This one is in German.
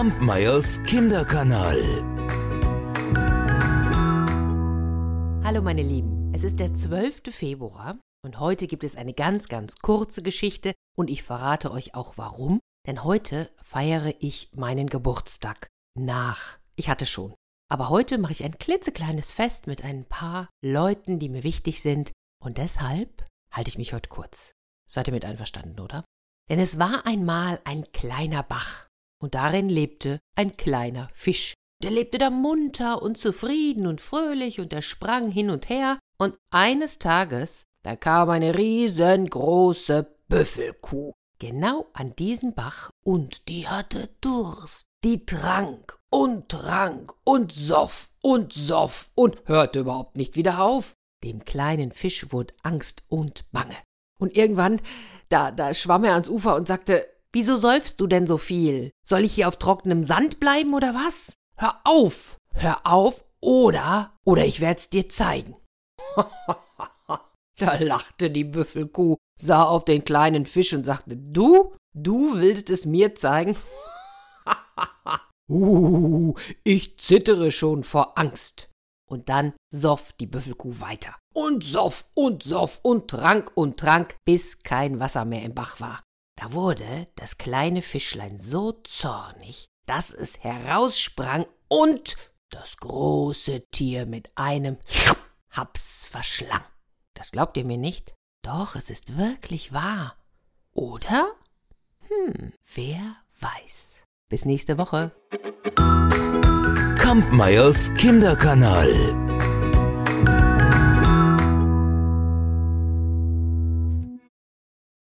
Kampmeyers Kinderkanal. Hallo meine Lieben, es ist der 12. Februar und heute gibt es eine ganz, ganz kurze Geschichte und ich verrate euch auch warum, denn heute feiere ich meinen Geburtstag nach. Ich hatte schon. Aber heute mache ich ein klitzekleines Fest mit ein paar Leuten, die mir wichtig sind und deshalb halte ich mich heute kurz. Seid ihr mit einverstanden, oder? Denn es war einmal ein kleiner Bach und darin lebte ein kleiner Fisch. Der lebte da munter und zufrieden und fröhlich und er sprang hin und her und eines Tages, da kam eine riesengroße Büffelkuh genau an diesen Bach und die hatte Durst. Die trank und trank und soff und soff und hörte überhaupt nicht wieder auf. Dem kleinen Fisch wurde Angst und Bange. Und irgendwann, da, da schwamm er ans Ufer und sagte, Wieso säufst du denn so viel? Soll ich hier auf trockenem Sand bleiben oder was? Hör auf! Hör auf oder, oder ich werd's dir zeigen. da lachte die Büffelkuh, sah auf den kleinen Fisch und sagte, du, du willst es mir zeigen? uh, ich zittere schon vor Angst. Und dann soff die Büffelkuh weiter. Und soff und soff und trank und trank, bis kein Wasser mehr im Bach war. Da wurde das kleine Fischlein so zornig, dass es heraussprang und das große Tier mit einem Haps verschlang. Das glaubt ihr mir nicht? Doch, es ist wirklich wahr. Oder? Hm, wer weiß. Bis nächste Woche. Kampmeyers Kinderkanal.